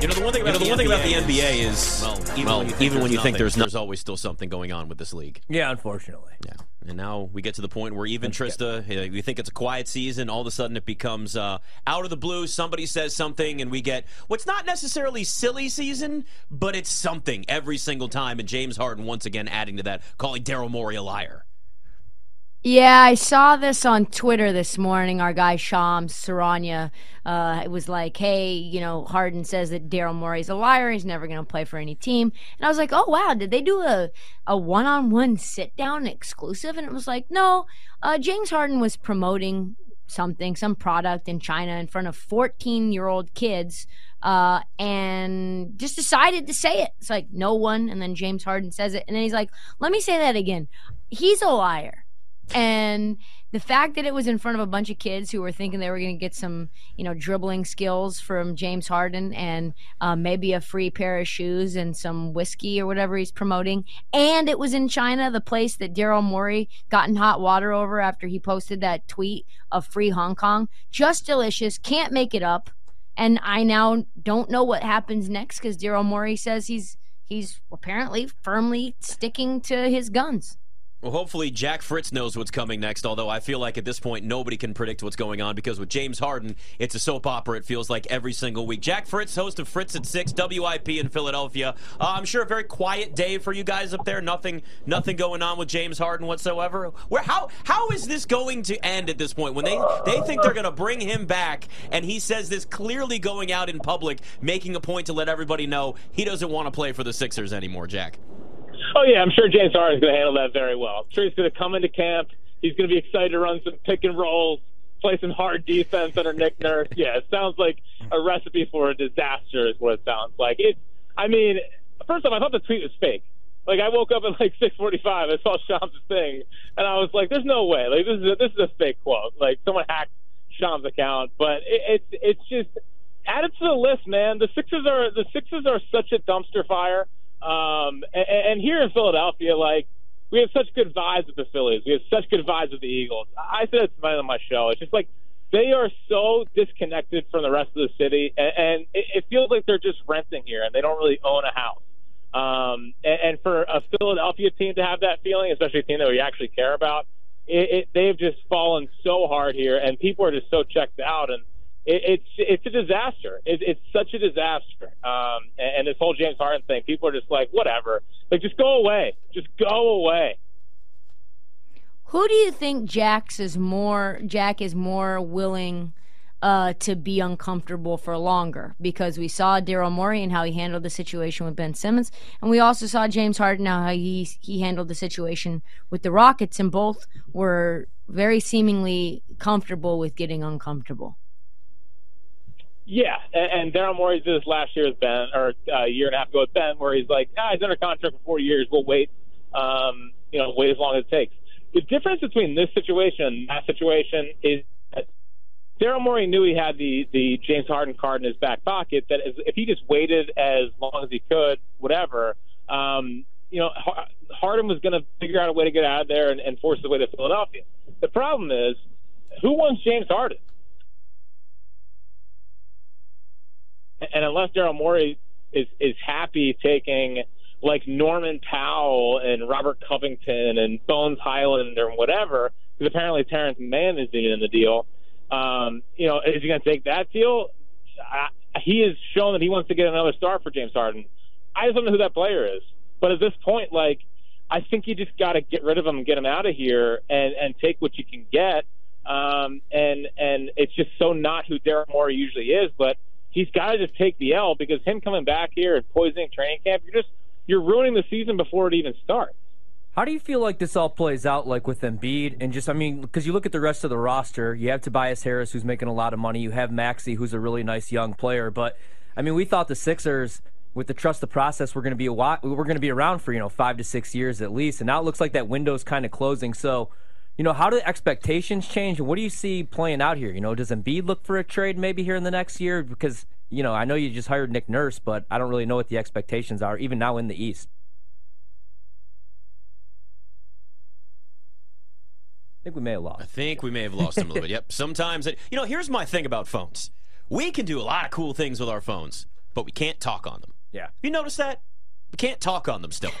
You know the one thing about, you know, the, one thing about the NBA is, well, even well, when you think, even there's, when you think nothing, there's, no, there's always still something going on with this league. Yeah, unfortunately. Yeah. And now we get to the point where even Trista, we think it's a quiet season. All of a sudden, it becomes uh, out of the blue. Somebody says something, and we get what's not necessarily silly season, but it's something every single time. And James Harden once again adding to that, calling Daryl Morey a liar. Yeah, I saw this on Twitter this morning. Our guy Shams Charania, uh, it was like, "Hey, you know, Harden says that Daryl Morey's a liar. He's never going to play for any team." And I was like, "Oh wow, did they do a a one on one sit down exclusive?" And it was like, "No, uh, James Harden was promoting something, some product in China in front of 14 year old kids." Uh, and just decided to say it. It's like no one, and then James Harden says it, and then he's like, "Let me say that again. He's a liar." And the fact that it was in front of a bunch of kids who were thinking they were going to get some, you know, dribbling skills from James Harden and uh, maybe a free pair of shoes and some whiskey or whatever he's promoting. And it was in China, the place that Daryl Morey got in hot water over after he posted that tweet of free Hong Kong. Just delicious. Can't make it up. And I now don't know what happens next because Daryl Morey says he's he's apparently firmly sticking to his guns. Well, hopefully Jack Fritz knows what's coming next, although I feel like at this point nobody can predict what's going on because with James Harden, it's a soap opera, it feels like every single week. Jack Fritz, host of Fritz at 6, WIP in Philadelphia. Uh, I'm sure a very quiet day for you guys up there. Nothing nothing going on with James Harden whatsoever. Where how how is this going to end at this point when they, they think they're going to bring him back and he says this clearly going out in public, making a point to let everybody know he doesn't want to play for the Sixers anymore, Jack? Oh yeah, I'm sure James Harden's going to handle that very well. I'm sure he's going to come into camp. He's going to be excited to run some pick and rolls, play some hard defense under Nick Nurse. Yeah, it sounds like a recipe for a disaster is what it sounds like. It. I mean, first off, I thought the tweet was fake. Like I woke up at like 6:45, I saw Shams' thing, and I was like, "There's no way. Like this is a, this is a fake quote. Like someone hacked Shams' account." But it, it's it's just add it to the list, man. The Sixers are the Sixers are such a dumpster fire. Um, and, and here in Philadelphia, like we have such good vibes with the Phillies. We have such good vibes with the Eagles. I said it tonight on my show. It's just like they are so disconnected from the rest of the city, and, and it, it feels like they're just renting here and they don't really own a house. Um, and, and for a Philadelphia team to have that feeling, especially a team that we actually care about, it, it, they've just fallen so hard here, and people are just so checked out. And it, it's it's a disaster. It, it's such a disaster. Um, and, and this whole James Harden thing, people are just like, whatever, like just go away, just go away. Who do you think Jack's is more? Jack is more willing uh, to be uncomfortable for longer because we saw Daryl Morey and how he handled the situation with Ben Simmons, and we also saw James Harden now how he he handled the situation with the Rockets, and both were very seemingly comfortable with getting uncomfortable. Yeah, and, and Daryl Morey did this last year with Ben, or uh, a year and a half ago with Ben, where he's like, ah, he's under contract for four years. We'll wait, um, you know, wait as long as it takes. The difference between this situation and that situation is that Daryl Morey knew he had the the James Harden card in his back pocket. That if he just waited as long as he could, whatever, um, you know, Harden was going to figure out a way to get out of there and, and force his way to Philadelphia. The problem is, who wants James Harden? And unless Daryl Morey is is happy taking like Norman Powell and Robert Covington and Bones Hyland or whatever, because apparently Terance Mann is in the deal. Um, you know, is he going to take that deal? I, he has shown that he wants to get another star for James Harden. I just don't know who that player is. But at this point, like, I think you just got to get rid of him and get him out of here and and take what you can get. Um, and and it's just so not who Daryl Morey usually is, but he's got to just take the L because him coming back here and poisoning training camp, you're just you're ruining the season before it even starts. How do you feel like this all plays out, like with Embiid and just, I mean, because you look at the rest of the roster, you have Tobias Harris, who's making a lot of money, you have Maxey, who's a really nice young player, but I mean, we thought the Sixers, with the trust the process, we're going to be a while, we're going to be around for you know five to six years at least, and now it looks like that window's kind of closing. So, you know, how do the expectations change, and what do you see playing out here? You know, does Embiid look for a trade maybe here in the next year? Because you know, I know you just hired Nick Nurse, but I don't really know what the expectations are, even now in the East. I think we may have lost. I think we may have lost him a little bit. Yep. Sometimes, it, you know, here's my thing about phones. We can do a lot of cool things with our phones. but we can't talk on them. Yeah. You notice that? We can't talk on them still.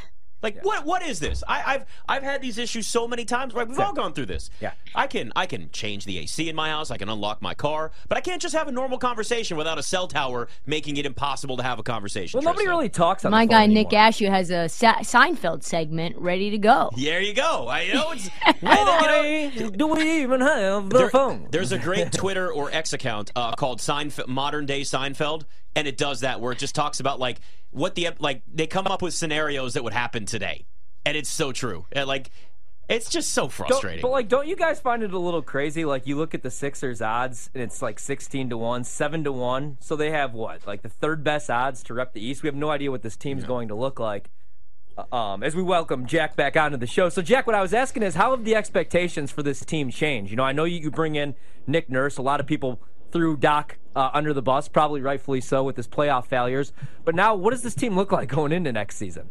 Like what? What is this? I, have I've had these issues so many times. Right, we've all gone through this. Yeah. I can I can change the AC in my house. I can unlock my car, but I can't just have a normal conversation without a cell tower making it impossible to have a conversation. Well, nobody really talks on My the phone guy Nick anymore. Ashew has a Sa- Seinfeld segment ready to go. There you go. I know it's. I, you know, do we even have the There- phone? There's a great Twitter or X account uh, called Seinfeld, Modern Day Seinfeld, and it does that where it just talks about like what the like they come up with scenarios that would happen today, and it's so true. And, like it's just so Don't- frustrating. but like, don't you guys find it a little crazy? Like, you look at the Sixers odds, and it's like sixteen to one, seven to one. So they have what, like the third best odds to rep the East. We have no idea what this team's going to look like. Uh, Um, as we welcome Jack back onto the show. So, Jack, what I was asking is, how have the expectations for this team changed? You know, I know you, you bring in Nick Nurse. A lot of people threw Doc uh, under the bus, probably rightfully so, with his playoff failures. But now, what does this team look like going into next season?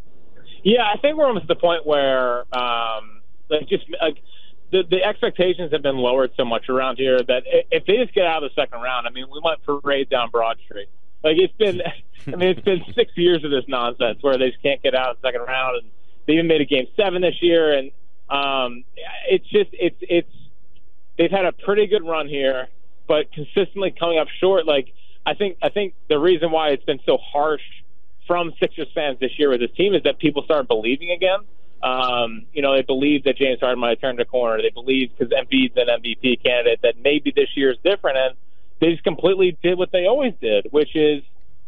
Yeah, I think we're almost at the point where, um, like, just like the the expectations have been lowered so much around here that if they just get out of the second round, I mean, we might parade down Broad Street. Like it's been, I mean, it's been six years of this nonsense where they just can't get out of the second round, and they even made a game seven this year, and um, it's just it's it's they've had a pretty good run here, but consistently coming up short. Like I think I think the reason why it's been so harsh from Sixers fans this year with this team is that people started believing again. Um, you know, they believe that James Harden might have turned a corner. They believe because Embiid's an MVP candidate that maybe this year is different, and they just completely did what they always did, which is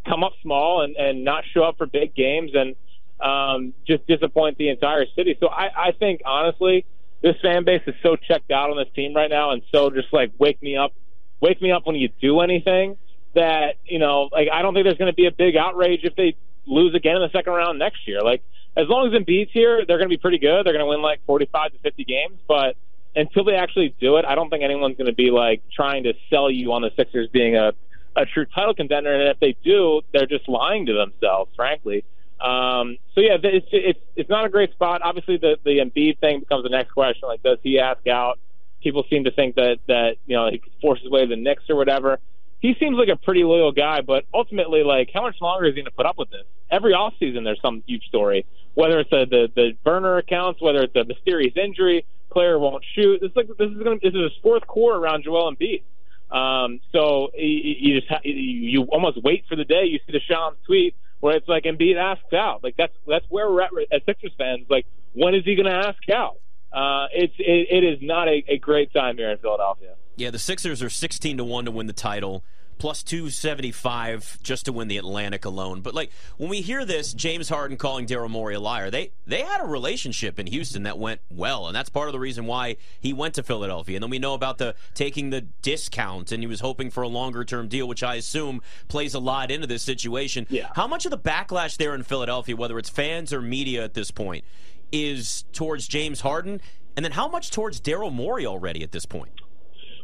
come up small and, and not show up for big games and um, just disappoint the entire city. So I, I think honestly, this fan base is so checked out on this team right now, and so just like wake me up, wake me up when you do anything. That you know, like I don't think there's going to be a big outrage if they lose again in the second round next year. Like as long as Embiid's here, they're going to be pretty good. They're going to win like 45 to 50 games, but until they actually do it, I don't think anyone's going to be like trying to sell you on the Sixers being a a true title contender. And if they do, they're just lying to themselves, frankly. Um, so yeah, it's it's it's not a great spot. Obviously, the the Embiid thing becomes the next question. Like, does he ask out? People seem to think that that you know he could force his way to the Knicks or whatever. He seems like a pretty loyal guy, but ultimately, like, how much longer is he going to put up with this? Every offseason, there's some huge story. Whether it's a, the the burner accounts, whether it's a mysterious injury, player won't shoot. It's like this is going this is his fourth core around Joel Embiid. Um, so you, you just ha- you almost wait for the day you see the Shams tweet where it's like Embiid asks out. Like that's that's where we're at as Sixers fans. Like when is he going to ask out? Uh, it's it, it is not a, a great time here in Philadelphia. Yeah, the Sixers are 16 to 1 to win the title, plus 275 just to win the Atlantic alone. But like when we hear this, James Harden calling Daryl Morey a liar, they they had a relationship in Houston that went well, and that's part of the reason why he went to Philadelphia. And then we know about the taking the discount and he was hoping for a longer term deal, which I assume plays a lot into this situation. Yeah. How much of the backlash there in Philadelphia, whether it's fans or media at this point, is towards James Harden? And then how much towards Daryl Morey already at this point?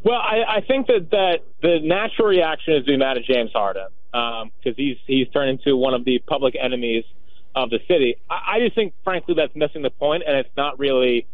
Well, I, I think that, that the natural reaction is to be mad at James Harden because he's he's turned into one of the public enemies of the city. I, I just think, frankly, that's missing the point, and it's not really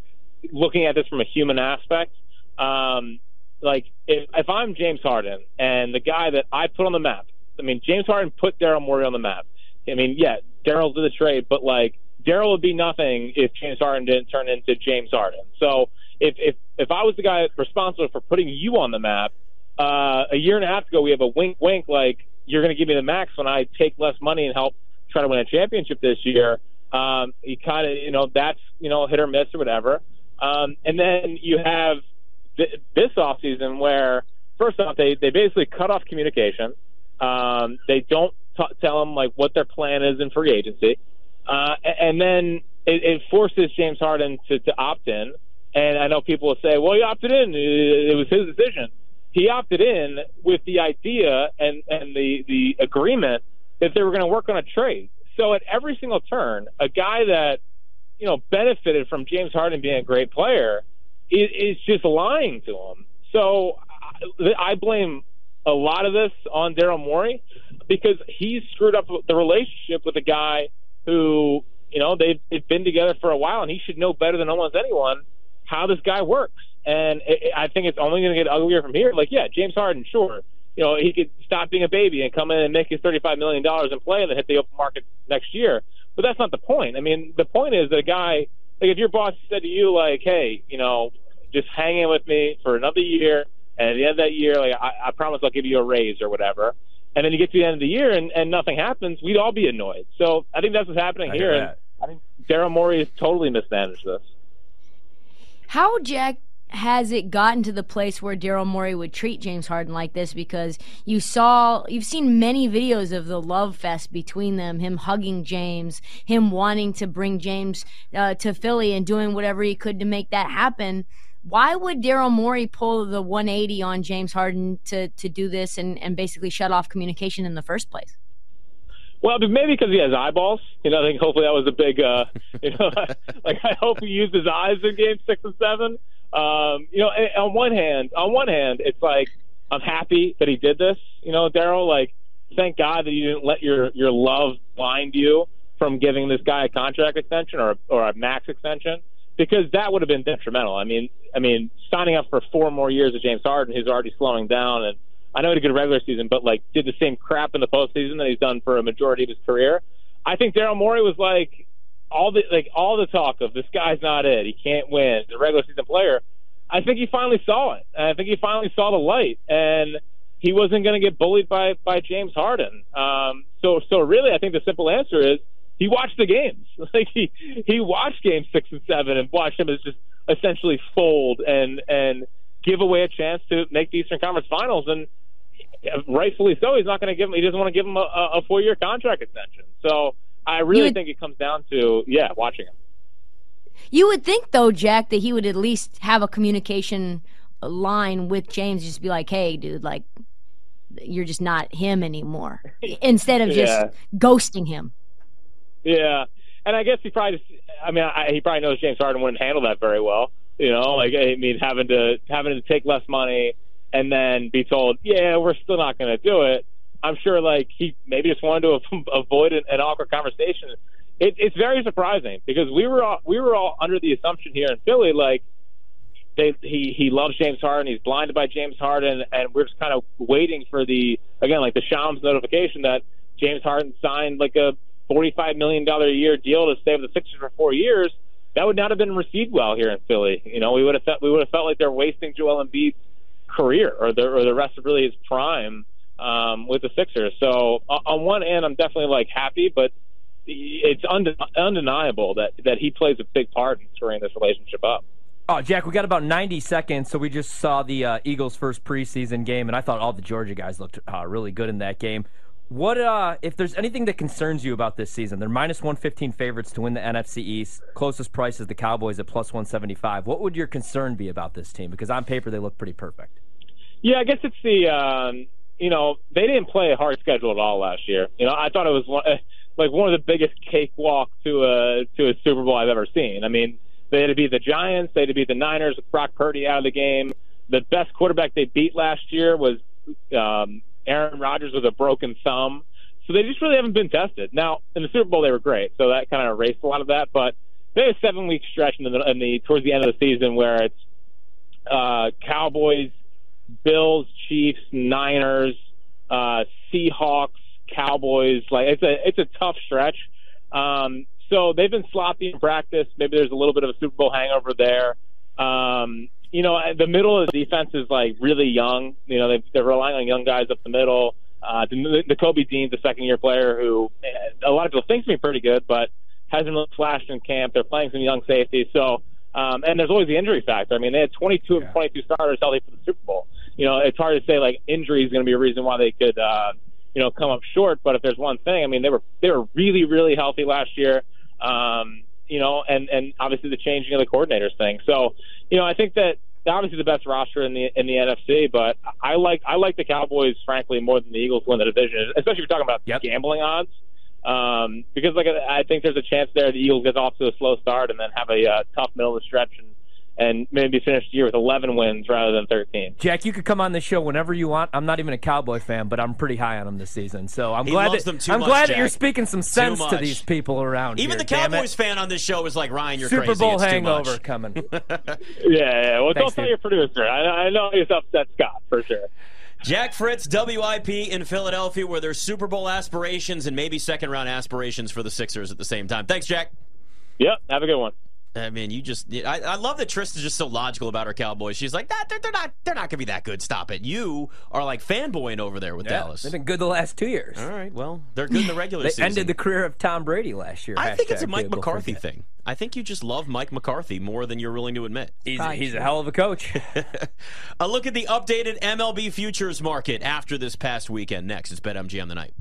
looking at this from a human aspect. Um, like if if I'm James Harden and the guy that I put on the map, I mean James Harden put Daryl Morey on the map. I mean, yeah, Daryl did the trade, but like Daryl would be nothing if James Harden didn't turn into James Harden. So if if if I was the guy responsible for putting you on the map, uh, a year and a half ago, we have a wink, wink, like you're going to give me the max when I take less money and help try to win a championship this year. Um, you kind of, you know, that's you know hit or miss or whatever. Um, and then you have th- this offseason where first off they they basically cut off communication. Um, they don't t- tell them like what their plan is in free agency, uh, and then it, it forces James Harden to, to opt in. And I know people will say, "Well, he opted in; it was his decision." He opted in with the idea and and the the agreement that they were going to work on a trade. So at every single turn, a guy that you know benefited from James Harden being a great player is, is just lying to him. So I, I blame a lot of this on Daryl Morey because he screwed up the relationship with a guy who you know they've, they've been together for a while, and he should know better than almost anyone how this guy works. And it, I think it's only going to get uglier from here. Like, yeah, James Harden, sure, you know, he could stop being a baby and come in and make his $35 million and play and then hit the open market next year. But that's not the point. I mean, the point is that a guy, like if your boss said to you, like, hey, you know, just hang in with me for another year, and at the end of that year, like, I, I promise I'll give you a raise or whatever. And then you get to the end of the year and, and nothing happens, we'd all be annoyed. So I think that's what's happening I here. hear And that. I think Daryl Morey has totally mismanaged this. How, Jack, has it gotten to the place where Daryl Morey would treat James Harden like this? Because you saw, you've seen many videos of the love fest between them, him hugging James, him wanting to bring James uh, to Philly and doing whatever he could to make that happen. Why would Daryl Morey pull the 180 on James Harden to, to do this and, and basically shut off communication in the first place? Well, maybe because he has eyeballs. You know, I think hopefully that was a big. Uh, you know, like I hope he used his eyes in Game Six and Seven. Um, you know, on one hand, on one hand, it's like I'm happy that he did this. You know, Daryl, like thank God that you didn't let your your love blind you from giving this guy a contract extension or or a max extension because that would have been detrimental. I mean, I mean, signing up for four more years of James Harden, who's already slowing down, and I know he had a good regular season, but like did the same crap in the postseason that he's done for a majority of his career. I think Daryl Morey was like all the like all the talk of this guy's not it, he can't win, the regular season player. I think he finally saw it. I think he finally saw the light, and he wasn't going to get bullied by by James Harden. Um, so so really, I think the simple answer is he watched the games. Like he he watched game six and seven and watched him as just essentially fold and and give away a chance to make the Eastern Conference Finals. And uh, rightfully so, he's not going to give him. He doesn't want to give him a, a four year contract extension. So I really would- think it comes down to yeah, watching him. You would think, though, Jack, that he would at least have a communication line with James, just be like, "Hey, dude, like, you're just not him anymore," instead of just Yeah. ghosting him. Yeah, and I guess he probably. I mean, I, he probably knows James Harden wouldn't handle that very well. You know, like I mean, having to having to take less money and then be told, "Yeah, we're still not going to do it." I'm sure, like he maybe just wanted to avoid an, an awkward conversation. It, it's very surprising because we were all, we were all under the assumption here in Philly, like they he he loves James Harden, he's blinded by James Harden, and we're just kind of waiting for the again like the Shams notification that James Harden signed like a forty-five million dollar a year deal to stay with the Sixers for four years. That would not have been received well here in Philly. You know, we would have felt we would have felt like they're wasting Joel Embiid's career or the or the rest of really his prime um, with the Sixers. So on one end, I'm definitely like happy, but it's undeniable that that he plays a big part in screwing this relationship up. Oh, Jack, we got about 90 seconds, so we just saw the uh, Eagles' first preseason game, and I thought all the Georgia guys looked uh, really good in that game. What uh, if there's anything that concerns you about this season? They're minus 115 favorites to win the NFC East. Closest price is the Cowboys at plus 175. What would your concern be about this team? Because on paper they look pretty perfect. Yeah, I guess it's the um, you know they didn't play a hard schedule at all last year. You know, I thought it was one, like one of the biggest cakewalk to a to a Super Bowl I've ever seen. I mean, they had to beat the Giants, they had to beat the Niners with Brock Purdy out of the game. The best quarterback they beat last year was um, Aaron Rodgers with a broken thumb. So they just really haven't been tested. Now in the Super Bowl they were great, so that kind of erased a lot of that. But they had a seven week stretch in the, in the towards the end of the season where it's uh, Cowboys, Bills, Chiefs, Niners, uh, Seahawks, Cowboys. Like it's a it's a tough stretch. Um, so they've been sloppy in practice. Maybe there's a little bit of a Super Bowl hangover there. Um, you know, the middle of the defense is like really young. You know, they, they're relying on young guys up the middle. Uh, the, Nakobe Dean's a second year player who eh, a lot of people think to be pretty good, but hasn't really flashed in camp. They're playing some young safeties. So, um, and there's always the injury factor. I mean, they had 22 of 22 starters healthy for the Super Bowl. You know, it's hard to say like injury is going to be a reason why they could, uh, you know, come up short. But if there's one thing, I mean, they were they were really really healthy last year. Um, you know, and and obviously the changing of the coordinators thing. So, you know, I think that obviously the best roster in the in the NFC, but I like I like the Cowboys frankly more than the Eagles win the division, especially if you're talking about Yep. gambling odds. Um, because like I think there's a chance there the Eagles get off to a slow start and then have a uh, tough middle of the stretch and and maybe finish the year with 11 wins rather than 13. Jack, you could come on the show whenever you want. I'm not even a Cowboy fan, but I'm pretty high on them this season. So I'm He glad that them too I'm much, glad that you're speaking some sense to these people around here. Even here. the. Cowboys fan on this show is like Ryan, you're Super crazy. Bowl it's hangover coming. Yeah, yeah. Well, Thanks, don't tell dude. your producer. I, I know he's upset Scott for sure. Jack Fritz, WIP in Philadelphia, where there's Super Bowl aspirations and maybe second round aspirations for the Sixers at the same time. Thanks, Jack. Yep. Have a good one. I mean, you just. I, I love that Tristan's just so logical about her Cowboys. She's like, nah, they're, they're not. They're not going to be that good. Stop it. You are like fanboying over there with Yeah, Dallas. They've been good the last two years. All right. Well, they're good in the regular They season. ended the career of Tom Brady last year. I think it's a Mike Gable McCarthy forget. thing. I think you just love Mike McCarthy more than you're willing to admit. He's, Probably he's a hell of a coach. A look at the updated MLB futures market after this past weekend. Next, it's BetMGM the night.